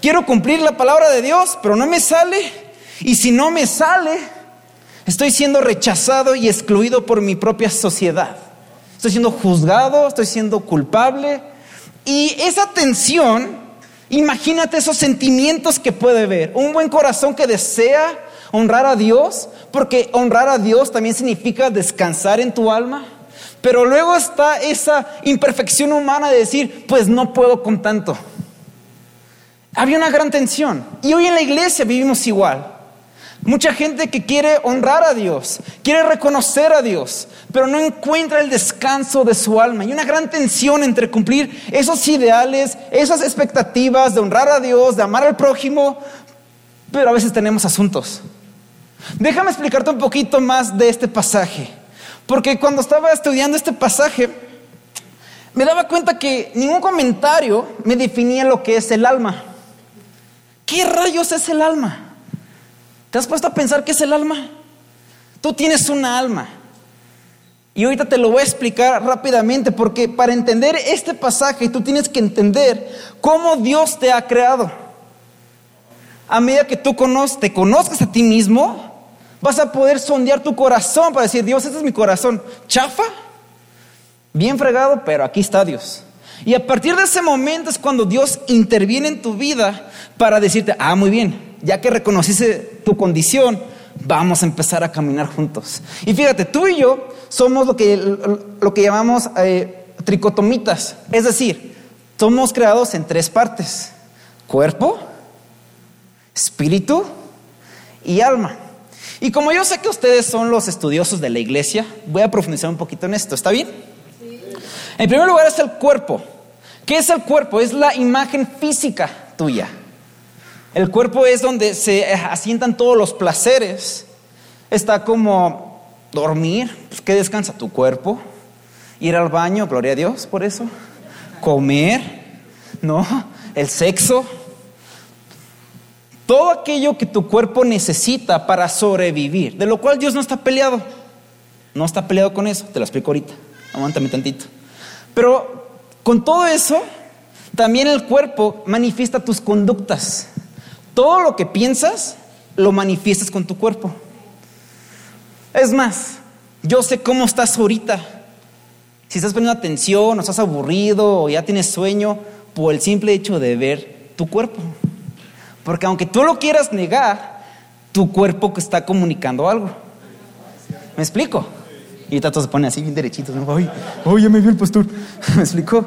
quiero cumplir la palabra de Dios, pero no me sale. Y si no me sale, estoy siendo rechazado y excluido por mi propia sociedad. Estoy siendo juzgado, estoy siendo culpable. Y esa tensión, imagínate esos sentimientos que puede ver. Un buen corazón que desea honrar a Dios, porque honrar a Dios también significa descansar en tu alma. Pero luego está esa imperfección humana de decir, pues no puedo con tanto. Había una gran tensión. Y hoy en la iglesia vivimos igual. Mucha gente que quiere honrar a Dios, quiere reconocer a Dios, pero no encuentra el descanso de su alma. Hay una gran tensión entre cumplir esos ideales, esas expectativas de honrar a Dios, de amar al prójimo, pero a veces tenemos asuntos. Déjame explicarte un poquito más de este pasaje. Porque cuando estaba estudiando este pasaje, me daba cuenta que ningún comentario me definía lo que es el alma. ¿Qué rayos es el alma? ¿Te has puesto a pensar qué es el alma? Tú tienes una alma. Y ahorita te lo voy a explicar rápidamente porque para entender este pasaje tú tienes que entender cómo Dios te ha creado. A medida que tú te conozcas a ti mismo, Vas a poder sondear tu corazón para decir, Dios, este es mi corazón. ¿Chafa? Bien fregado, pero aquí está Dios. Y a partir de ese momento es cuando Dios interviene en tu vida para decirte, ah, muy bien, ya que reconociste tu condición, vamos a empezar a caminar juntos. Y fíjate, tú y yo somos lo que, lo que llamamos eh, tricotomitas, es decir, somos creados en tres partes, cuerpo, espíritu y alma. Y como yo sé que ustedes son los estudiosos de la iglesia, voy a profundizar un poquito en esto, ¿está bien? En primer lugar es el cuerpo. ¿Qué es el cuerpo? Es la imagen física tuya. El cuerpo es donde se asientan todos los placeres. Está como dormir, pues, ¿qué descansa? Tu cuerpo. Ir al baño, gloria a Dios por eso. Comer, ¿no? El sexo, todo aquello que tu cuerpo necesita para sobrevivir, de lo cual Dios no está peleado. No está peleado con eso, te lo explico ahorita. Aguántame tantito. Pero con todo eso, también el cuerpo manifiesta tus conductas. Todo lo que piensas, lo manifiestas con tu cuerpo. Es más, yo sé cómo estás ahorita. Si estás poniendo atención, o estás aburrido, o ya tienes sueño, por el simple hecho de ver tu cuerpo. Porque aunque tú lo quieras negar, tu cuerpo está comunicando algo. ¿Me explico? Y Tato se pone así bien derechito. ¿no? Ay, ya me vio el pastor. ¿Me explico?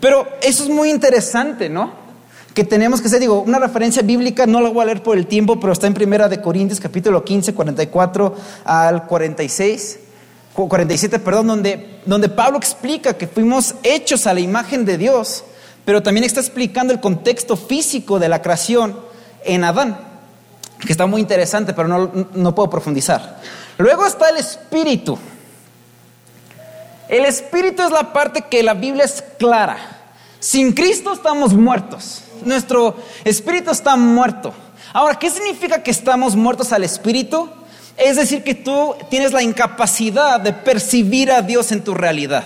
Pero eso es muy interesante, ¿no? Que tenemos que ser, digo, una referencia bíblica, no la voy a leer por el tiempo, pero está en Primera de Corintios, capítulo 15, 44 al 46, 47, perdón, donde, donde Pablo explica que fuimos hechos a la imagen de Dios pero también está explicando el contexto físico de la creación en Adán, que está muy interesante, pero no, puedo profundizar. Luego está el espíritu. El espíritu es la parte que la Biblia es clara. Sin Cristo estamos muertos. Nuestro espíritu está muerto. Ahora, ¿qué significa que estamos muertos al espíritu? Es decir, que tú tienes la incapacidad de percibir a Dios en tu realidad.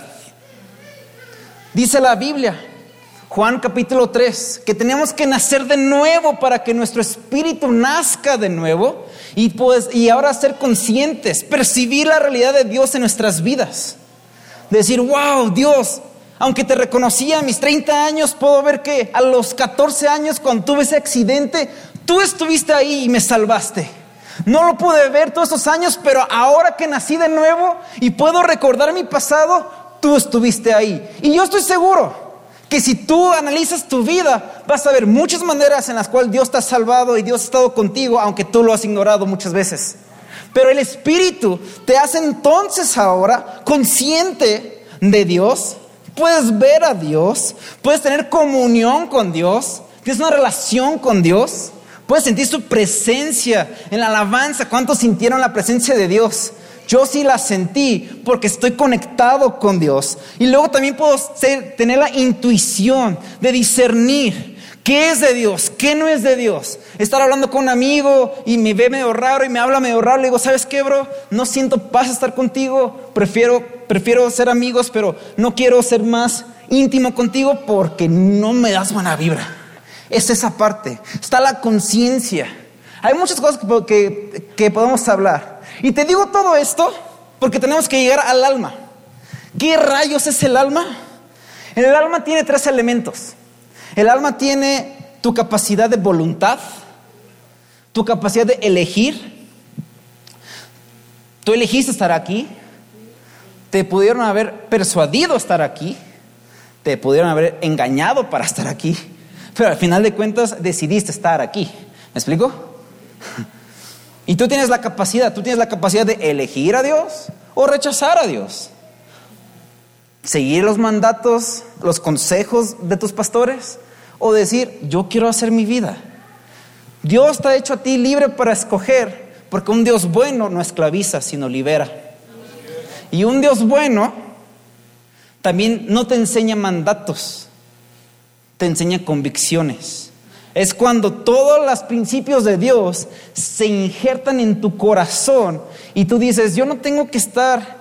Dice la Biblia Juan capítulo 3, que tenemos que nacer de nuevo para que nuestro espíritu nazca de nuevo y, pues, y ahora ser conscientes, percibir la realidad de Dios en nuestras vidas. Decir, wow, Dios, aunque te reconocía a mis 30 años, puedo ver que a los 14 años cuando tuve ese accidente, tú estuviste ahí y me salvaste. No lo pude ver todos esos años, pero ahora que nací de nuevo y puedo recordar mi pasado, tú estuviste ahí. Y yo estoy seguro que si tú analizas tu vida, vas a ver muchas maneras en las cuales Dios te ha salvado y Dios ha estado contigo, aunque tú lo has ignorado muchas veces. Pero el Espíritu te hace entonces ahora consciente de Dios, puedes ver a Dios, puedes tener comunión con Dios, tienes una relación con Dios, puedes sentir su presencia en la alabanza. ¿Cuántos sintieron la presencia de Dios? Yo sí la sentí porque estoy conectado con Dios. Y luego también puedo tener la intuición de discernir qué es de Dios, qué no es de Dios. Estar hablando con un amigo y me ve medio raro y me habla medio raro. Le digo, ¿sabes qué, bro? No siento paz estar contigo. Prefiero, prefiero ser amigos, pero no quiero ser más íntimo contigo porque no me das buena vibra. Es esa parte. Está la conciencia. Hay muchas cosas que, que podemos hablar. Y te digo todo esto porque tenemos que llegar al alma. ¿Qué rayos es el alma? El alma tiene tres elementos. El alma tiene tu capacidad de voluntad, tu capacidad de elegir. Tú elegiste estar aquí, te pudieron haber persuadido a estar aquí, te pudieron haber engañado para estar aquí, pero al final de cuentas decidiste estar aquí. ¿Me explico? Y tú tienes la capacidad, tú tienes la capacidad de elegir a Dios o rechazar a Dios. Seguir los mandatos, los consejos de tus pastores o decir, yo quiero hacer mi vida. Dios te ha hecho a ti libre para escoger, porque un Dios bueno no esclaviza, sino libera. Y un Dios bueno también no te enseña mandatos, te enseña convicciones es cuando todos los principios de Dios se injertan en tu corazón y tú dices, yo no tengo que estar,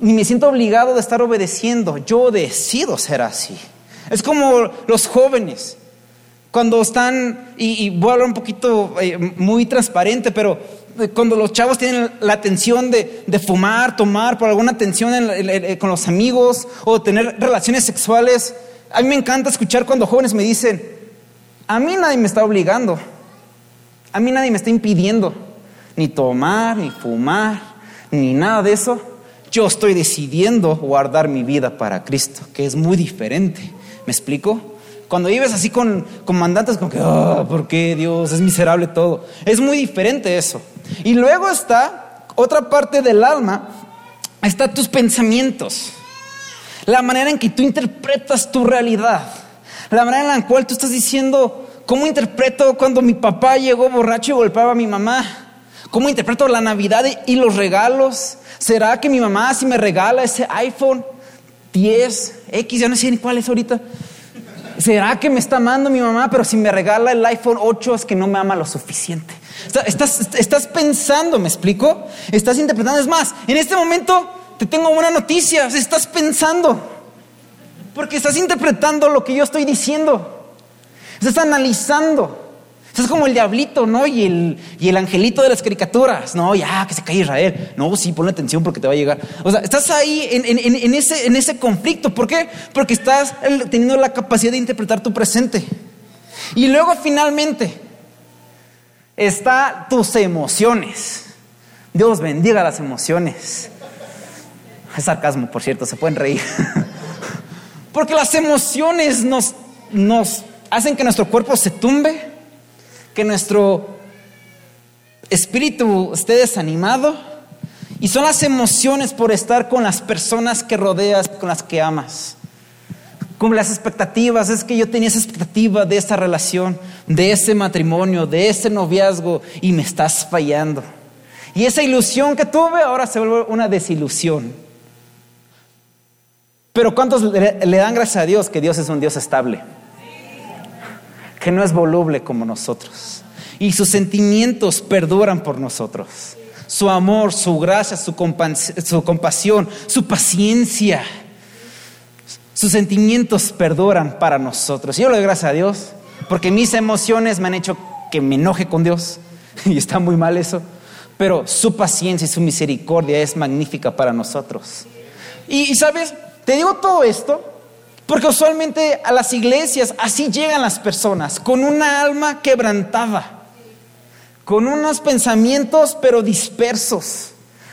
ni me siento obligado de estar obedeciendo, yo decido ser así. Es como los jóvenes, cuando están, y, voy a hablar un poquito eh, muy transparente, pero eh, cuando los chavos tienen la atención de, fumar, tomar, por alguna atención con los amigos o tener relaciones sexuales, a mí me encanta escuchar cuando jóvenes me dicen, a mí nadie me está obligando. A mí nadie me está impidiendo ni tomar, ni fumar, ni nada de eso. Yo estoy decidiendo guardar mi vida para Cristo, que es muy diferente. ¿Me explico? Cuando vives así con comandantes, como que, oh, ¿por qué Dios es miserable todo? Es muy diferente eso. Y luego está otra parte del alma, está tus pensamientos, la manera en que tú interpretas tu realidad. La manera en la cual tú estás diciendo, ¿cómo interpreto cuando mi papá llegó borracho y golpeaba a mi mamá? ¿Cómo interpreto la Navidad y los regalos? ¿Será que mi mamá si me regala ese iPhone 10, X, ya no sé ni cuál es ahorita? ¿Será que me está amando mi mamá, pero si me regala el iPhone 8 es que no me ama lo suficiente? Estás, estás pensando, ¿me explico? Estás interpretando. Es más, en este momento te tengo buena noticia. Estás pensando. Porque estás interpretando lo que yo estoy diciendo. Estás analizando. Estás como el diablito, ¿no? Y el, y el angelito de las caricaturas. No, ya, que se cae Israel. No, sí, ponle atención porque te va a llegar. O sea, estás ahí en, ese, en ese conflicto. ¿Por qué? Porque estás teniendo la capacidad de interpretar tu presente. Y luego finalmente está tus emociones. Dios bendiga las emociones. Es sarcasmo, por cierto, se pueden reír. Porque las emociones nos, nos hacen que nuestro cuerpo se tumbe, que nuestro espíritu esté desanimado. Y son las emociones por estar con las personas que rodeas, con las que amas. Como las expectativas, es que yo tenía esa expectativa de esa relación, de ese matrimonio, de ese noviazgo y me estás fallando. Y esa ilusión que tuve ahora se vuelve una desilusión. Pero ¿cuántos le, dan gracias a Dios que Dios es un Dios estable? Que no es voluble como nosotros. Y sus sentimientos perduran por nosotros. Su amor, su gracia, su, su compasión, su paciencia. Sus sentimientos perduran para nosotros. Yo le doy gracias a Dios porque mis emociones me han hecho que me enoje con Dios. Y está muy mal eso. Pero su paciencia y su misericordia es magnífica para nosotros. y sabes, te digo todo esto porque usualmente a las iglesias así llegan las personas, con una alma quebrantada, con unos pensamientos pero dispersos,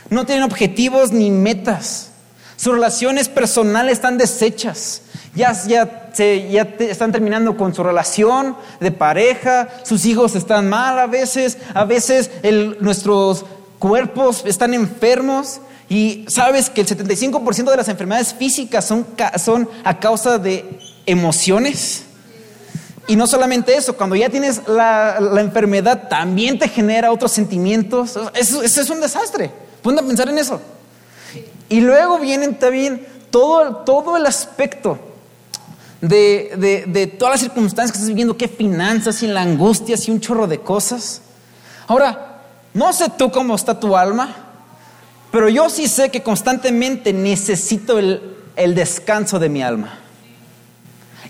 no tienen objetivos ni metas, sus relaciones personales están deshechas, ya, ya, ya están terminando con su relación de pareja, sus hijos están mal a veces, a veces nuestros cuerpos están enfermos, y sabes que el 75% de las enfermedades físicas son, son a causa de emociones. Y no solamente eso, cuando ya tienes la, enfermedad, también te genera otros sentimientos. Eso, es un desastre. Ponte a pensar en eso. Y luego vienen también todo, todo el aspecto de, de, todas las circunstancias que estás viviendo, qué finanzas y la angustia y un chorro de cosas. Ahora, no sé tú cómo está tu alma, pero yo sí sé que constantemente necesito el, descanso de mi alma.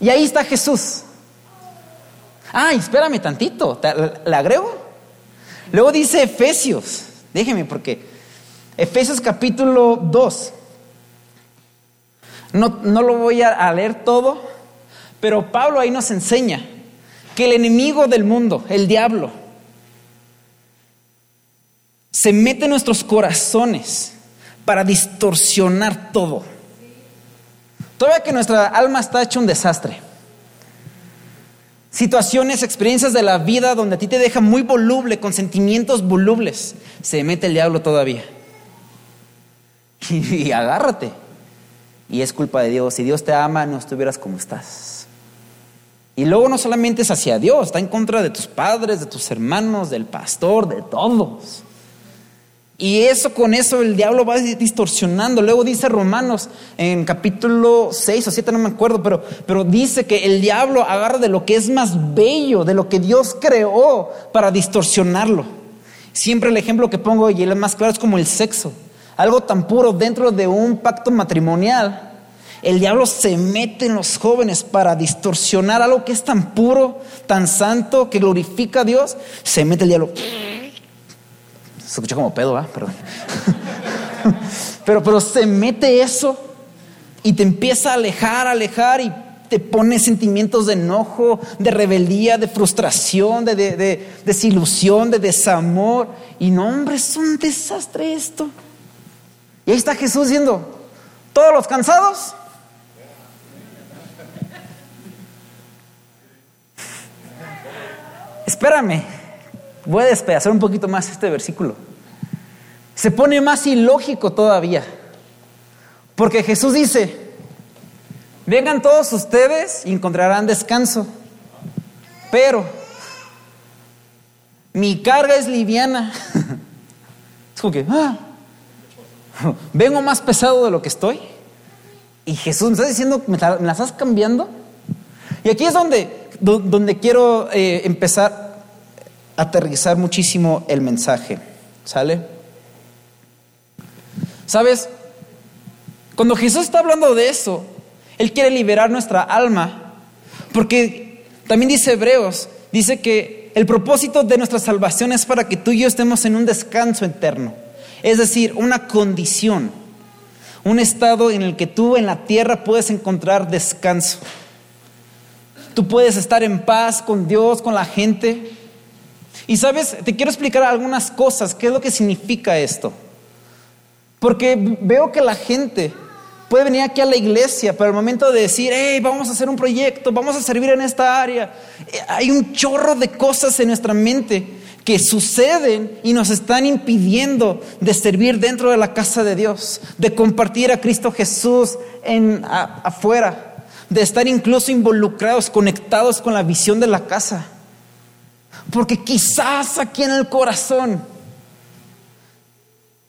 Y ahí está Jesús. Ah, espérame tantito, ¿la agrego? Luego dice Efesios, déjeme porque Efesios capítulo 2. No, no lo voy a leer todo, pero Pablo ahí nos enseña que el enemigo del mundo, el diablo, se mete en nuestros corazones para distorsionar todo. Todavía que nuestra alma está hecha un desastre. Situaciones, experiencias de la vida donde a ti te deja muy voluble, con sentimientos volubles, se mete el diablo todavía. Y, agárrate. Y es culpa de Dios. Si Dios te ama, no estuvieras como estás. Y luego no solamente es hacia Dios, está en contra de tus padres, de tus hermanos, del pastor, de todos. Y eso con eso el diablo va distorsionando. Luego dice Romanos en capítulo 6 o 7, no me acuerdo, pero, pero dice que el diablo agarra de lo que es más bello, de lo que Dios creó para distorsionarlo. Siempre el ejemplo que pongo y el más claro es como el sexo algo tan puro dentro de un pacto matrimonial, el diablo se mete en los jóvenes para distorsionar algo que es tan puro, tan santo, que glorifica a Dios. Se mete el diablo. Se escucha como pedo, ¿ah? Perdón. pero, pero se mete eso y te empieza a alejar, alejar y te pone sentimientos de enojo, de rebeldía, de frustración, de, de desilusión, de desamor. Y no, hombre, es un desastre esto. Y ahí está Jesús diciendo, todos los cansados. Espérame, voy a despedazar un poquito más este versículo. Se pone más ilógico todavía. Porque Jesús dice, vengan todos ustedes y encontrarán descanso. Pero mi carga es liviana. Es como que, ah, vengo más pesado de lo que estoy. Y Jesús me está diciendo, ¿me la, estás cambiando? Y aquí es donde, donde quiero eh, empezar aterrizar muchísimo el mensaje. ¿Sale? ¿Sabes? Cuando Jesús está hablando de eso, Él quiere liberar nuestra alma, porque también dice Hebreos, dice que el propósito de nuestra salvación es para que tú y yo estemos en un descanso eterno. Es decir, una condición, un estado en el que tú en la tierra puedes encontrar descanso. Tú puedes estar en paz con Dios, con la gente. Y sabes, te quiero explicar algunas cosas, qué es lo que significa esto. Porque veo que la gente puede venir aquí a la iglesia, pero al momento de decir, hey, vamos a hacer un proyecto, vamos a servir en esta área, eh, hay un chorro de cosas en nuestra mente que suceden y nos están impidiendo de servir dentro de la casa de Dios, de compartir a Cristo Jesús en, afuera, de estar incluso involucrados, conectados con la visión de la casa. Porque quizás aquí en el corazón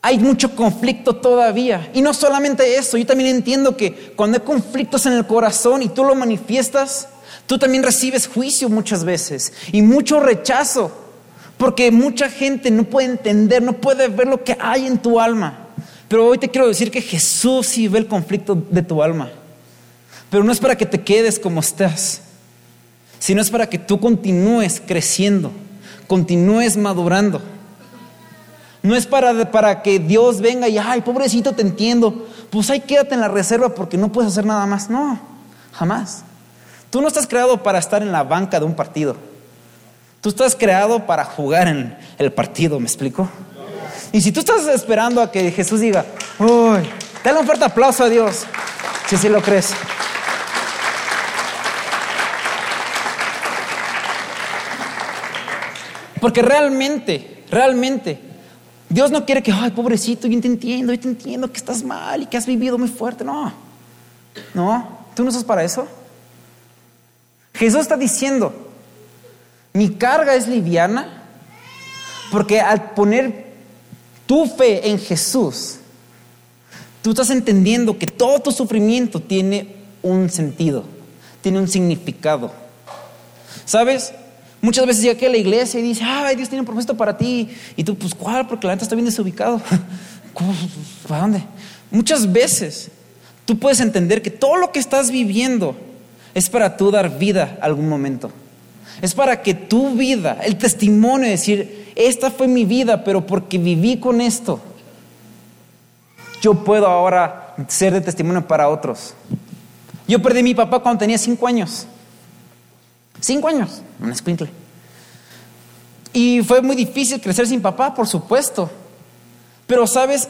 hay mucho conflicto todavía. Y no solamente eso, yo también entiendo que cuando hay conflictos en el corazón y tú lo manifiestas, tú también recibes juicio muchas veces y mucho rechazo. Porque mucha gente no puede entender, no puede ver lo que hay en tu alma. Pero hoy te quiero decir que Jesús sí ve el conflicto de tu alma. Pero no es para que te quedes como estás, sino es para que tú continúes creciendo, continúes madurando. No es para, para que Dios venga y, ay, pobrecito, te entiendo. Pues ahí quédate en la reserva porque no puedes hacer nada más. No, jamás. Tú no estás creado para estar en la banca de un partido. Tú estás creado para jugar en el partido, ¿me explico? Y si tú estás esperando a que Jesús diga, uy, dale un fuerte aplauso a Dios, si sí lo crees. Porque realmente, realmente, Dios no quiere que, ay, pobrecito, yo te entiendo, yo te entiendo que estás mal y que has vivido muy fuerte. No, no, tú no estás para eso. Jesús está diciendo, mi carga es liviana porque al poner tu fe en Jesús, tú estás entendiendo que todo tu sufrimiento tiene un sentido, tiene un significado. ¿Sabes? Muchas veces llega aquí a la iglesia y dice, ay, Dios tiene un propósito para ti. Y tú, pues, ¿cuál? Porque la neta está bien desubicado. ¿Para dónde? Muchas veces tú puedes entender que todo lo que estás viviendo es para tú dar vida a algún momento. Es para que tu vida, el testimonio de decir, esta fue mi vida, pero porque viví con esto, yo puedo ahora ser de testimonio para otros. Yo perdí a mi papá cuando tenía cinco años. Cinco años, un escuincle. Y fue muy difícil crecer sin papá, por supuesto. Pero, ¿sabes?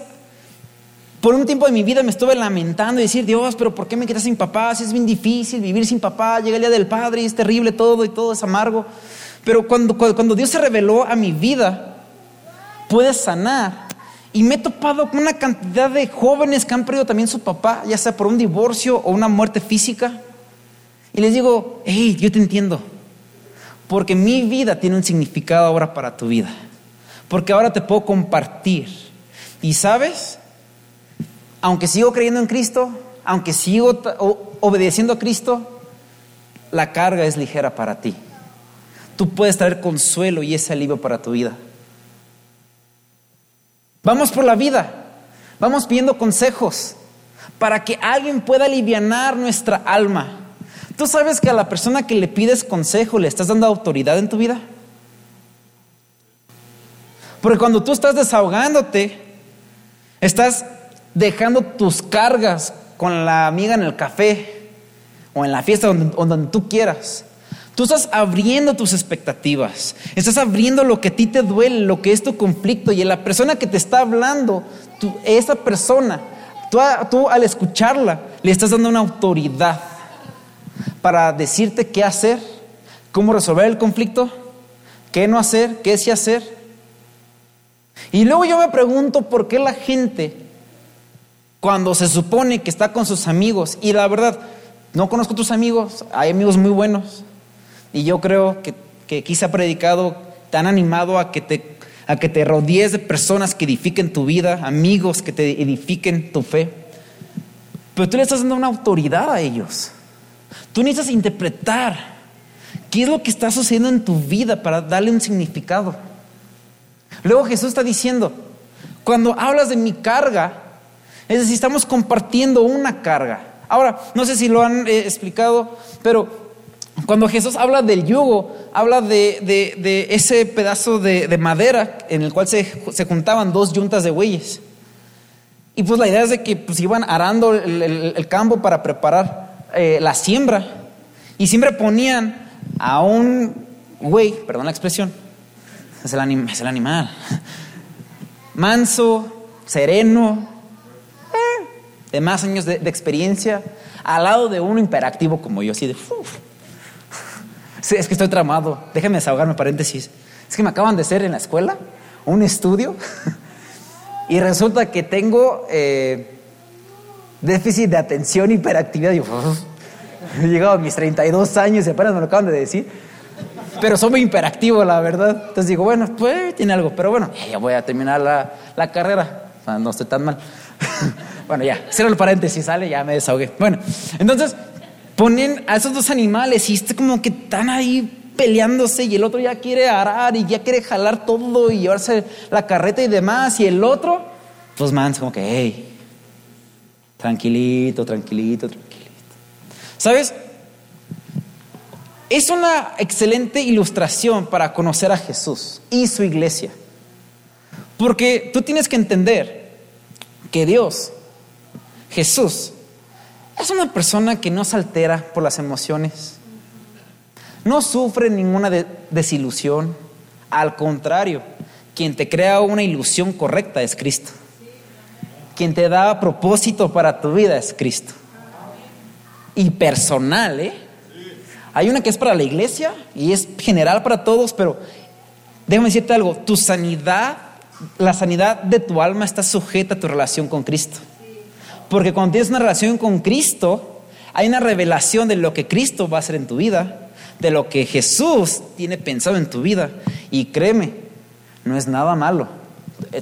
Por un tiempo de mi vida me estuve lamentando y decir, Dios, pero ¿por qué me quedas sin papá? Si es bien difícil vivir sin papá, llega el día del padre y es terrible todo y todo es amargo. Pero cuando, cuando Dios se reveló a mi vida, pude sanar. Y me he topado con una cantidad de jóvenes que han perdido también su papá, ya sea por un divorcio o una muerte física. Y les digo, hey, yo te entiendo. Porque mi vida tiene un significado ahora para tu vida. Porque ahora te puedo compartir. Y sabes, aunque sigo creyendo en Cristo, aunque sigo obedeciendo a Cristo, la carga es ligera para ti. Tú puedes traer consuelo y ese alivio para tu vida. Vamos por la vida, vamos pidiendo consejos para que alguien pueda aliviar nuestra alma. ¿Tú sabes que a la persona que le pides consejo le estás dando autoridad en tu vida? Porque cuando tú estás desahogándote, estás dejando tus cargas con la amiga en el café o en la fiesta donde, donde tú quieras. Tú estás abriendo tus expectativas, estás abriendo lo que a ti te duele, lo que es tu conflicto y la persona que te está hablando, esa persona, tú, tú al escucharla le estás dando una autoridad para decirte qué hacer, cómo resolver el conflicto, qué no hacer, qué sí hacer. Y luego yo me pregunto por qué la gente, cuando se supone que está con sus amigos, y la verdad, no conozco tus amigos, hay amigos muy buenos, y yo creo que, que aquí se ha predicado, tan animado a que te a que te rodees de personas que edifiquen tu vida, amigos que te edifiquen tu fe. Pero tú le estás dando una autoridad a ellos. Tú necesitas interpretar qué es lo que está sucediendo en tu vida para darle un significado. Luego Jesús está diciendo, cuando hablas de mi carga, es decir, estamos compartiendo una carga. Ahora, no sé si lo han eh, explicado, pero cuando Jesús habla del yugo, habla de, ese pedazo de, madera en el cual se, juntaban dos yuntas de bueyes. Y pues la idea es de que pues, iban arando el campo para preparar eh, la siembra. Y siempre ponían a un güey, perdón la expresión, es el, animal, manso, sereno, eh, de más años de, experiencia, al lado de uno imperactivo como yo, así de... es que estoy tramado, déjame desahogarme paréntesis. Es que me acaban de hacer en la escuela un estudio y resulta que tengo... Eh, déficit de atención, hiperactividad. Y he llegado a mis 32 años y apenas me lo acaban de decir. Pero soy muy imperactivo, la verdad. Entonces digo, bueno, pues tiene algo. Pero bueno, ya voy a terminar la, la carrera. no estoy tan mal. bueno, ya, cierro el paréntesis, sale, ya me desahogué. Bueno, entonces ponen a esos dos animales y este como que están ahí peleándose y el otro ya quiere arar y ya quiere jalar todo y llevarse la carreta y demás. Y el otro, pues man, como que, hey, Tranquilito, tranquilito, tranquilito. ¿Sabes? Es una excelente ilustración para conocer a Jesús y su iglesia. Porque tú tienes que entender que Dios, Jesús, es una persona que no se altera por las emociones, no sufre ninguna desilusión, al contrario, quien te crea una ilusión correcta es Cristo. Quien te da propósito para tu vida es Cristo. Y personal, ¿eh? Hay una que es para la iglesia y es general para todos, pero déjame decirte algo, tu sanidad, la sanidad de tu alma está sujeta a tu relación con Cristo. Porque cuando tienes una relación con Cristo, hay una revelación de lo que Cristo va a hacer en tu vida, de lo que Jesús tiene pensado en tu vida. Y créeme, no es nada malo,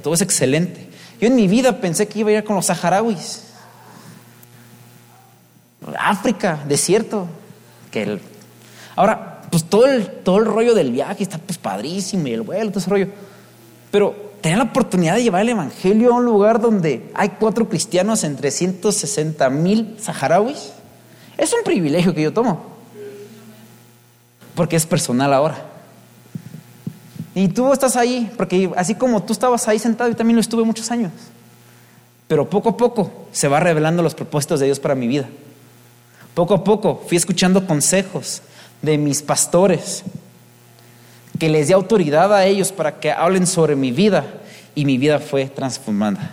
todo es excelente. Yo en mi vida pensé que iba a ir con los saharauis. África, desierto. Que Ahora, pues todo el, todo el rollo del viaje está pues padrísimo y el vuelo, todo ese rollo. Pero tener la oportunidad de llevar el evangelio a un lugar donde hay cuatro cristianos entre 160 mil saharauis es un privilegio que yo tomo. porque es personal ahora. Y tú estás ahí, porque así como tú estabas ahí sentado, yo también lo estuve muchos años. Pero poco a poco se va revelando los propósitos de Dios para mi vida. Poco a poco fui escuchando consejos de mis pastores, que les di autoridad a ellos para que hablen sobre mi vida y mi vida fue transformada,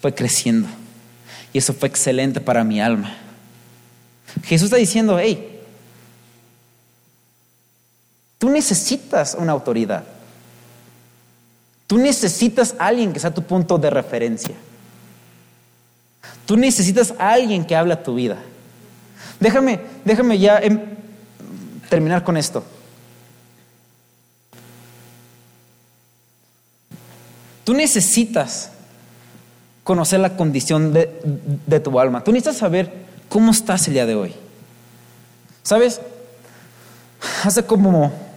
fue creciendo. Y eso fue excelente para mi alma. Jesús está diciendo, hey, tú necesitas una autoridad. Tú necesitas a alguien que sea tu punto de referencia. Tú necesitas a alguien que hable a tu vida. Déjame, déjame ya em, terminar con esto. Tú necesitas conocer la condición de, tu alma. Tú necesitas saber cómo estás el día de hoy. ¿Sabes? Hace como...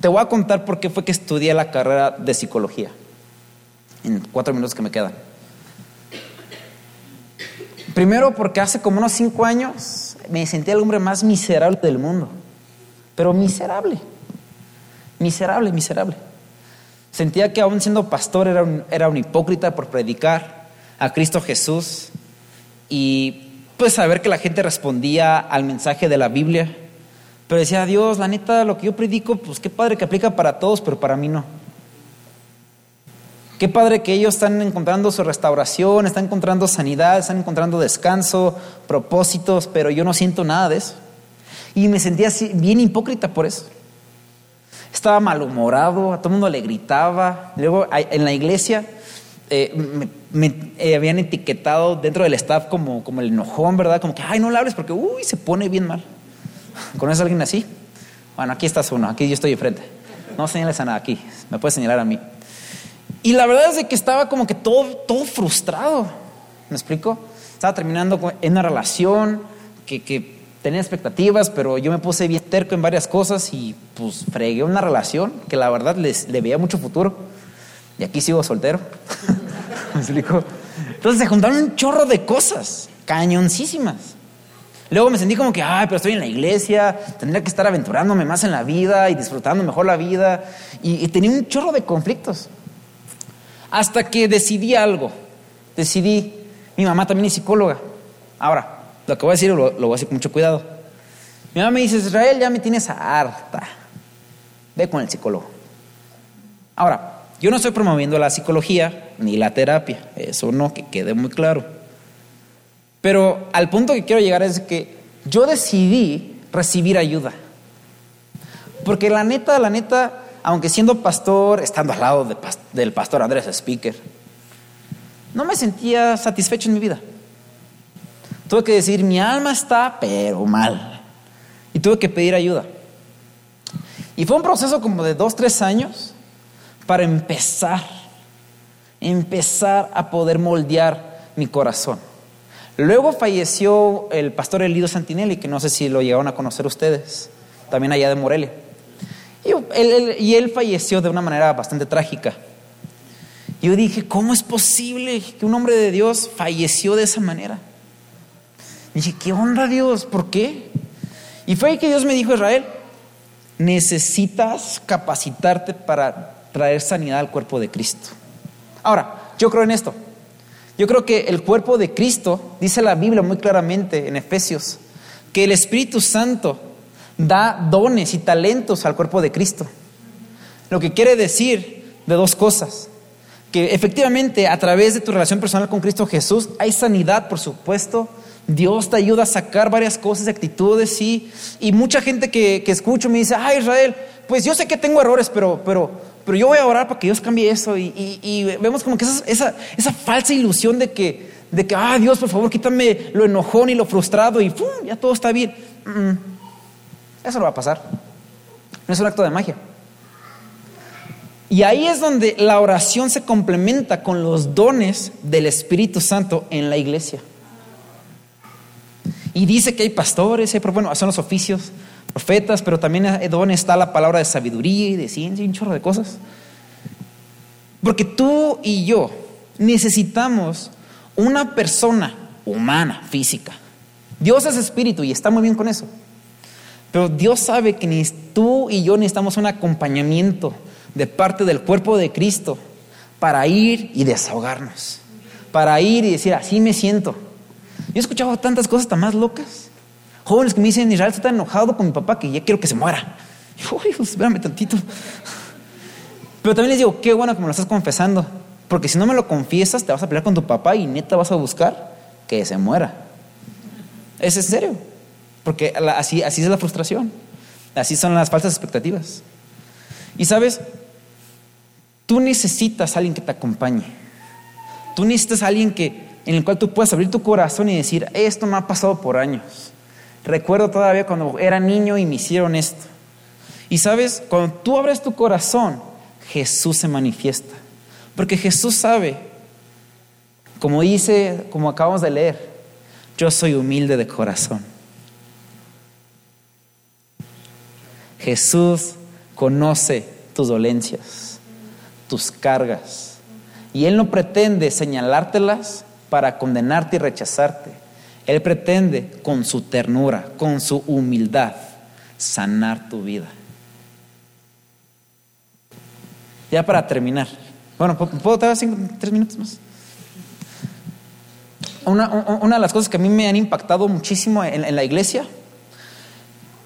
Te voy a contar por qué fue que estudié la carrera de psicología. En cuatro minutos que me quedan. Primero porque hace como unos cinco años me sentía el hombre más miserable del mundo. Pero miserable. Miserable, miserable. Sentía que aún siendo pastor era un, era un hipócrita por predicar a Cristo Jesús y pues saber que la gente respondía al mensaje de la Biblia. Pero decía, Dios, la neta, lo que yo predico, pues qué padre que aplica para todos, pero para mí no. Qué padre que ellos están encontrando su restauración, están encontrando sanidad, están encontrando descanso, propósitos, pero yo no siento nada de eso. Y me sentía así, bien hipócrita por eso. Estaba malhumorado, a todo el mundo le gritaba. Luego en la iglesia eh, me, eh, habían etiquetado dentro del staff como, como el enojón, ¿verdad? Como que, ay, no le hables porque, uy, se pone bien mal. ¿Conoces a alguien así? Bueno, aquí estás uno, aquí yo estoy enfrente. No señales a nada aquí, me puedes señalar a mí. Y la verdad es de que estaba como que todo, todo frustrado. ¿Me explico? Estaba terminando en una relación que, que tenía expectativas, pero yo me puse bien terco en varias cosas y pues fregué una relación que la verdad les, le veía mucho futuro. Y aquí sigo soltero. ¿Me explico? Entonces se juntaron un chorro de cosas, cañoncísimas. Luego me sentí como que, ay, pero estoy en la iglesia, tendría que estar aventurándome más en la vida y disfrutando mejor la vida. Y, tenía un chorro de conflictos. Hasta que decidí algo. Decidí, mi mamá también es psicóloga. Ahora, lo que voy a decir lo, voy a decir con mucho cuidado. Mi mamá me dice, Israel, ya me tienes harta. Ve con el psicólogo. Ahora, yo no estoy promoviendo la psicología ni la terapia, eso no, que quede muy claro. Pero al punto que quiero llegar es que yo decidí recibir ayuda. Porque la neta, la neta, aunque siendo pastor, estando al lado del pastor Andrés Speaker, no me sentía satisfecho en mi vida. Tuve que decir, mi alma está, pero mal. Y tuve que pedir ayuda. Y fue un proceso como de dos, tres años para empezar, empezar a poder moldear mi corazón. Luego falleció el pastor Elido Santinelli, que no sé si lo llegaron a conocer ustedes, también allá de Morelia. Y él, falleció de una manera bastante trágica. Yo dije, ¿cómo es posible que un hombre de Dios falleció de esa manera? Y dije, ¿qué onda Dios? ¿Por qué? Y fue ahí que Dios me dijo, Israel, necesitas capacitarte para traer sanidad al cuerpo de Cristo. Ahora, yo creo en esto. Yo creo que el cuerpo de Cristo, dice la Biblia muy claramente en Efesios, que el Espíritu Santo da dones y talentos al cuerpo de Cristo. Lo que quiere decir de dos cosas. Que efectivamente a través de tu relación personal con Cristo Jesús hay sanidad, por supuesto, Dios te ayuda a sacar varias cosas, actitudes, sí. Y mucha gente que, que escucho me dice, ah, Israel, pues yo sé que tengo errores, pero, pero, pero yo voy a orar para que Dios cambie eso. Y, vemos como que esa, falsa ilusión de que, de que, ah, Dios, por favor, quítame lo enojón y lo frustrado y ya todo está bien. Eso no va a pasar. No es un acto de magia. Y ahí es donde la oración se complementa con los dones del Espíritu Santo en la iglesia. Y dice que hay pastores, bueno, son los oficios, profetas, pero también donde está la palabra de sabiduría y de ciencia y un chorro de cosas. Porque tú y yo necesitamos una persona humana, física. Dios es espíritu y está muy bien con eso. Pero Dios sabe que ni tú y yo necesitamos un acompañamiento de parte del cuerpo de Cristo para ir y desahogarnos, para ir y decir, así me siento. Yo he escuchado tantas cosas tan más locas. Jóvenes que me dicen, Israel está tan enojado con mi papá que ya quiero que se muera. Uy, pues, espérame tantito. Pero también les digo, qué bueno que me lo estás confesando. Porque si no me lo confiesas, te vas a pelear con tu papá y neta vas a buscar que se muera. Es en serio. Porque así, así es la frustración. Así son las falsas expectativas. Y sabes, tú necesitas a alguien que te acompañe. Tú necesitas a alguien que, en el cual tú puedas abrir tu corazón y decir, esto me ha pasado por años. Recuerdo todavía cuando era niño y me hicieron esto. Y sabes, cuando tú abres tu corazón, Jesús se manifiesta. Porque Jesús sabe, como dice, como acabamos de leer, yo soy humilde de corazón. Jesús conoce tus dolencias, tus cargas, y Él no pretende señalártelas para condenarte y rechazarte. Él pretende con su ternura, con su humildad, sanar tu vida. Ya para terminar. Bueno, ¿puedo dar tres minutos más? Una, de las cosas que a mí me han impactado muchísimo en, la iglesia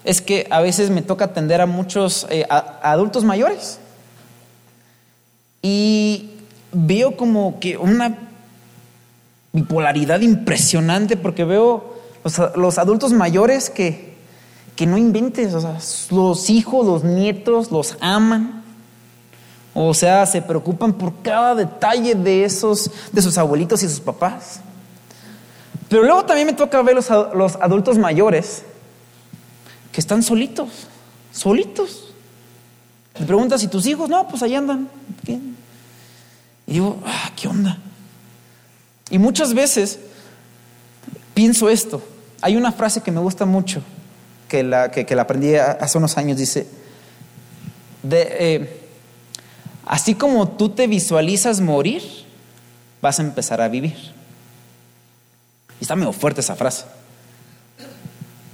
es que a veces me toca atender a muchos eh, adultos mayores y veo como que una bipolaridad impresionante porque veo los, adultos mayores que, que no inventes, los hijos, los nietos los aman o sea, se preocupan por cada detalle de esos, de sus abuelitos y sus papás. Pero luego también me toca ver los, los adultos mayores que están solitos, solitos. Me preguntas si tus hijos, no, pues ahí andan. Y digo, ah, ¿qué onda? Y muchas veces pienso esto. Hay una frase que me gusta mucho, que la, que, la aprendí hace unos años, dice, eh, Así como tú te visualizas morir, vas a empezar a vivir. Y está medio fuerte esa frase.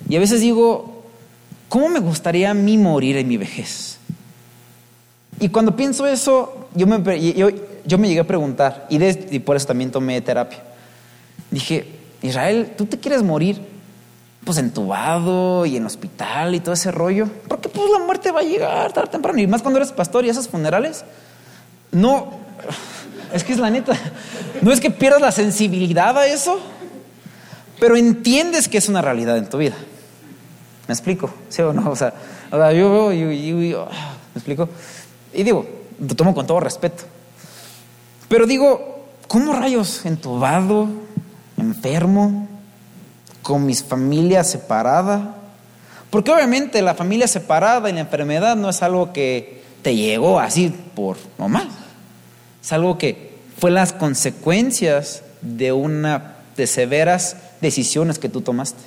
Y a veces digo, ¿cómo me gustaría a mí morir en mi vejez? Y cuando pienso eso, yo me, yo, me llegué a preguntar, y, y por eso también tomé terapia. Dije, Israel, ¿tú te quieres morir pues entubado y en hospital y todo ese rollo. Porque pues la muerte va a llegar tarde o temprano. Y más cuando eres pastor y esos funerales. No, es que es la neta. No es que pierdas la sensibilidad a eso, pero entiendes que es una realidad en tu vida. ¿Me explico? ¿Sí o no? O sea, yo, yo, yo, ah, ¿me explico? Y digo, lo tomo con todo respeto. Pero digo, ¿cómo rayos entubado, enfermo, con mis familias separada. Porque obviamente la familia separada y la enfermedad no es algo que te llegó así por nomás. Es algo que fue las consecuencias de una de severas decisiones que tú tomaste.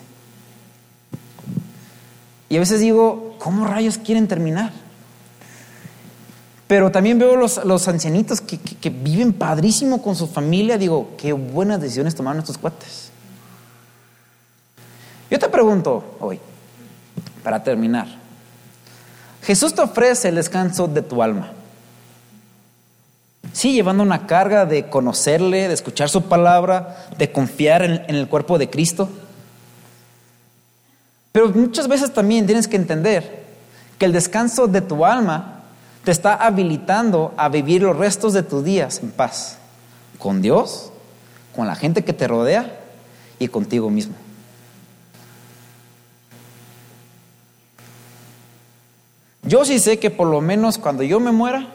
Y a veces digo, ¿cómo rayos quieren terminar? Pero también veo los, los ancianitos que, que, viven padrísimo con su familia. Digo, qué buenas decisiones tomaron estos cuates. Yo te pregunto hoy, para terminar, Jesús te ofrece el descanso de tu alma. Sí, llevando una carga de conocerle, de escuchar su palabra, de confiar en, en el cuerpo de Cristo. Pero muchas veces también tienes que entender que el descanso de tu alma te está habilitando a vivir los restos de tus días en paz, con Dios, con la gente que te rodea y contigo mismo. Yo sí sé que por lo menos cuando yo me muera,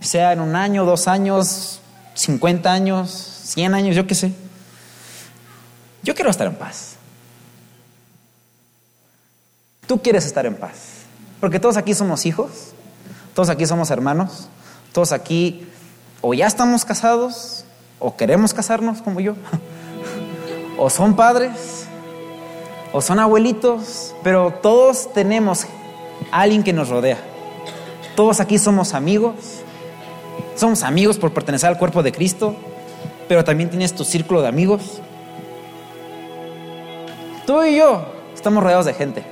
sea en un año, dos años, 50 años, 100 años, yo qué sé, yo quiero estar en paz. Tú quieres estar en paz. Porque todos aquí somos hijos, todos aquí somos hermanos, todos aquí o ya estamos casados, o queremos casarnos como yo, o son padres, o son abuelitos, pero todos tenemos alguien que nos rodea. Todos aquí somos amigos, somos amigos por pertenecer al cuerpo de Cristo, pero también tienes tu círculo de amigos. Tú y yo estamos rodeados de gente.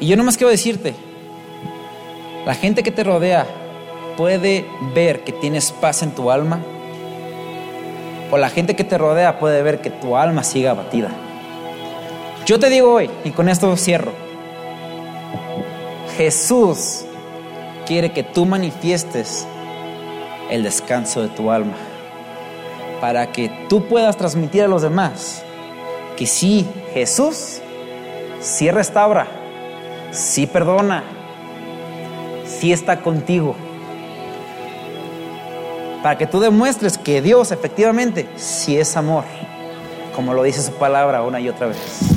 Y yo nomás quiero decirte, la gente que te rodea puede ver que tienes paz en tu alma, o la gente que te rodea puede ver que tu alma sigue abatida. Yo te digo hoy, y con esto cierro, Jesús quiere que tú manifiestes el descanso de tu alma, para que tú puedas transmitir a los demás que sí, Jesús sí restaura, sí perdona, sí está contigo. Para que tú demuestres que Dios efectivamente sí es amor, como lo dice su palabra una y otra vez.